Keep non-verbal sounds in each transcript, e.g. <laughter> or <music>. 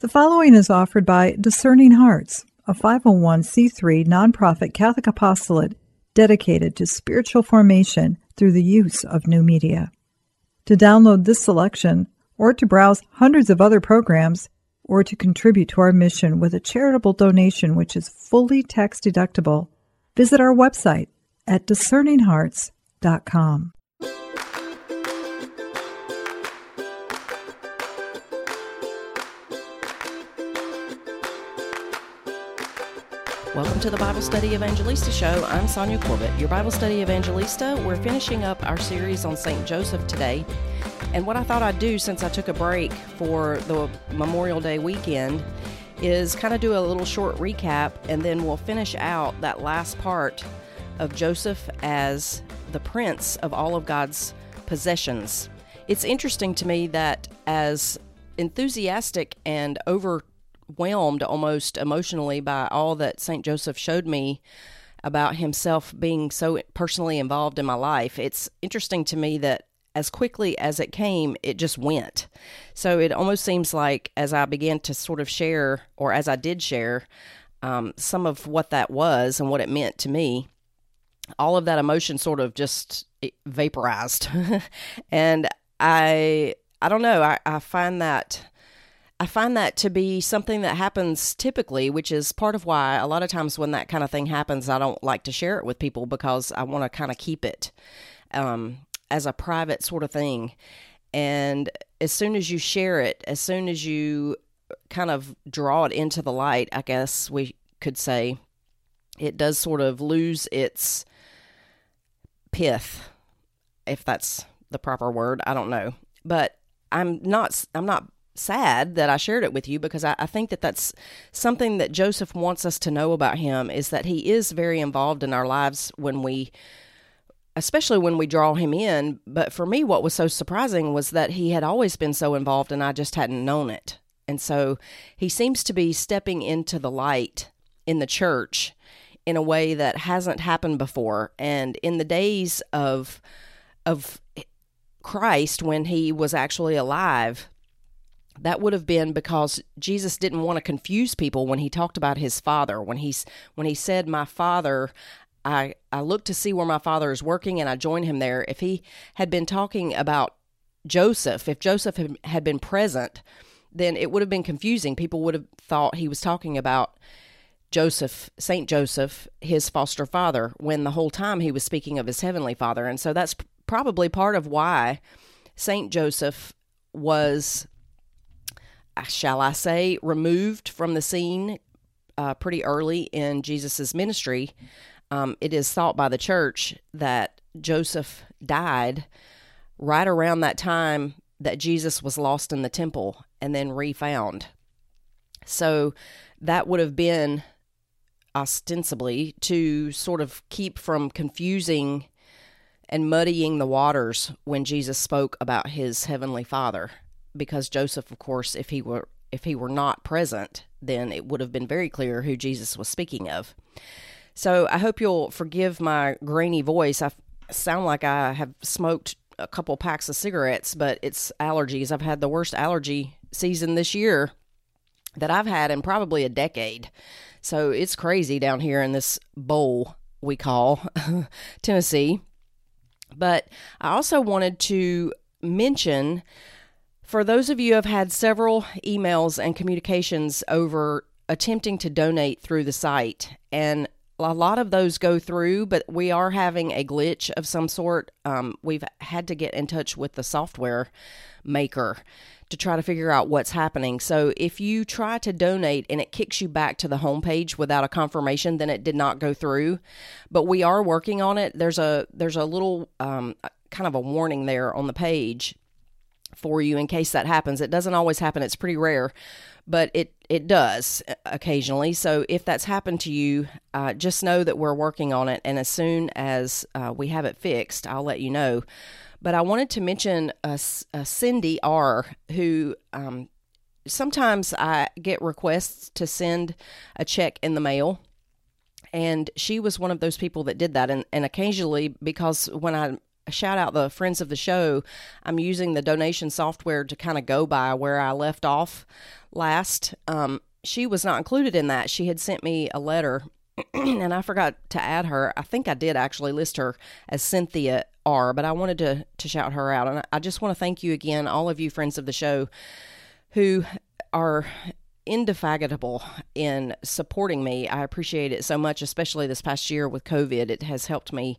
The following is offered by Discerning Hearts, a 501c3 nonprofit Catholic apostolate dedicated to spiritual formation through the use of new media. To download this selection, or to browse hundreds of other programs, or to contribute to our mission with a charitable donation which is fully tax deductible, visit our website at discerninghearts.com. Welcome to the Bible Study Evangelista Show. I'm Sonja Corbitt, your Bible Study Evangelista. We're finishing up our series on St. Joseph today. And what I thought I'd do since I took a break for the Memorial Day weekend is kind of do a little short recap and then we'll finish out that last part of Joseph as the prince of all of God's possessions. It's interesting to me that as enthusiastic and over overwhelmed almost emotionally by all that St. Joseph showed me about himself being so personally involved in my life. It's interesting to me that as quickly as it came, it just went. So it almost seems like as I began to sort of share, or as I did share, um, some of what that was and what it meant to me, all of that emotion sort of just vaporized. <laughs> and I, I don't know, I, I find that I find that to be something that happens typically, which is part of why a lot of times when that kind of thing happens, I don't like to share it with people because I want to kind of keep it um, as a private sort of thing. And as soon as you share it, as soon as you kind of draw it into the light, I guess we could say, it does sort of lose its pith, if that's the proper word. I don't know. But I'm not I'm not sad that I shared it with you because I, I, think that that's something that Joseph wants us to know about him is that he is very involved in our lives when we, especially when we draw him in. But for me, what was so surprising was that he had always been so involved and I just hadn't known it. And so he seems to be stepping into the light in the church in a way that hasn't happened before. And in the days of, of, Christ, when he was actually alive, that would have been because Jesus didn't want to confuse people when he talked about his father. When he's when he said, "My father," I I look to see where my father is working and I join him there. If he had been talking about Joseph, if Joseph had been present, then it would have been confusing. People would have thought he was talking about Joseph, Saint Joseph, his foster father, when the whole time he was speaking of his heavenly father. And so that's probably part of why Saint Joseph was shall I say, removed from the scene uh, pretty early in Jesus's ministry. Um, it is thought by the church that Joseph died right around that time that Jesus was lost in the temple and then refound. So that would have been ostensibly to sort of keep from confusing and muddying the waters when Jesus spoke about his heavenly Father because Joseph, of course, if he were if he were not present, then it would have been very clear who Jesus was speaking of. So I hope you'll forgive my grainy voice. I sound like I have smoked a couple packs of cigarettes, but it's allergies. I've had the worst allergy season this year that I've had in probably a decade. So it's crazy down here in this bowl we call <laughs> Tennessee. But I also wanted to mention for those of you who have had several emails and communications over attempting to donate through the site, and a lot of those go through, but we are having a glitch of some sort. Um, we've had to get in touch with the software maker to try to figure out what's happening. So if you try to donate and it kicks you back to the homepage without a confirmation, then it did not go through. But we are working on it. There's a there's a little um, kind of a warning there on the page for you in case that happens. It doesn't always happen, it's pretty rare, but it, it does occasionally. So if that's happened to you, uh, just know that we're working on it. And as soon as uh, we have it fixed, I'll let you know. But I wanted to mention a, a Cindy R, who um, sometimes I get requests to send a check in the mail and she was one of those people that did that and, and occasionally because when i shout out the friends of the show. I'm using the donation software to kind of go by where I left off last. Um, she was not included in that. She had sent me a letter <clears throat> and I forgot to add her. I think I did actually list her as Cynthia R, but I wanted to to shout her out. And I just want to thank you again, all of you friends of the show who are indefatigable in supporting me. I appreciate it so much, especially this past year with COVID. It has helped me.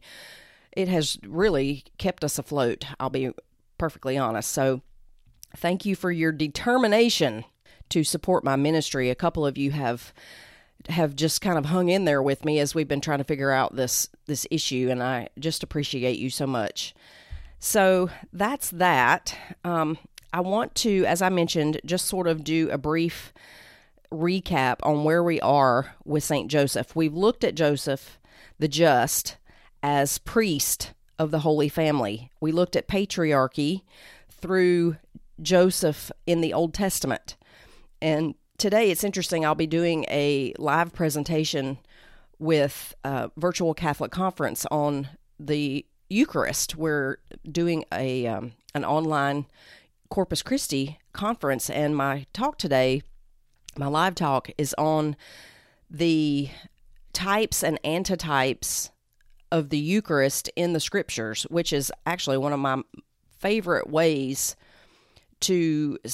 It has really kept us afloat. I'll be perfectly honest. So, thank you for your determination to support my ministry. A couple of you have have just kind of hung in there with me as we've been trying to figure out this this issue, and I just appreciate you so much. So that's that. Um, I want to, as I mentioned, just sort of do a brief recap on where we are with Saint Joseph. We've looked at Joseph the Just as priest of the Holy Family. We looked at patriarchy through Joseph in the Old Testament. And today it's interesting. I'll be doing a live presentation with a virtual Catholic conference on the Eucharist. We're doing a um, an online Corpus Christi conference, and my talk today, my live talk, is on the types and antitypes of the Eucharist in the Scriptures, which is actually one of my favorite ways to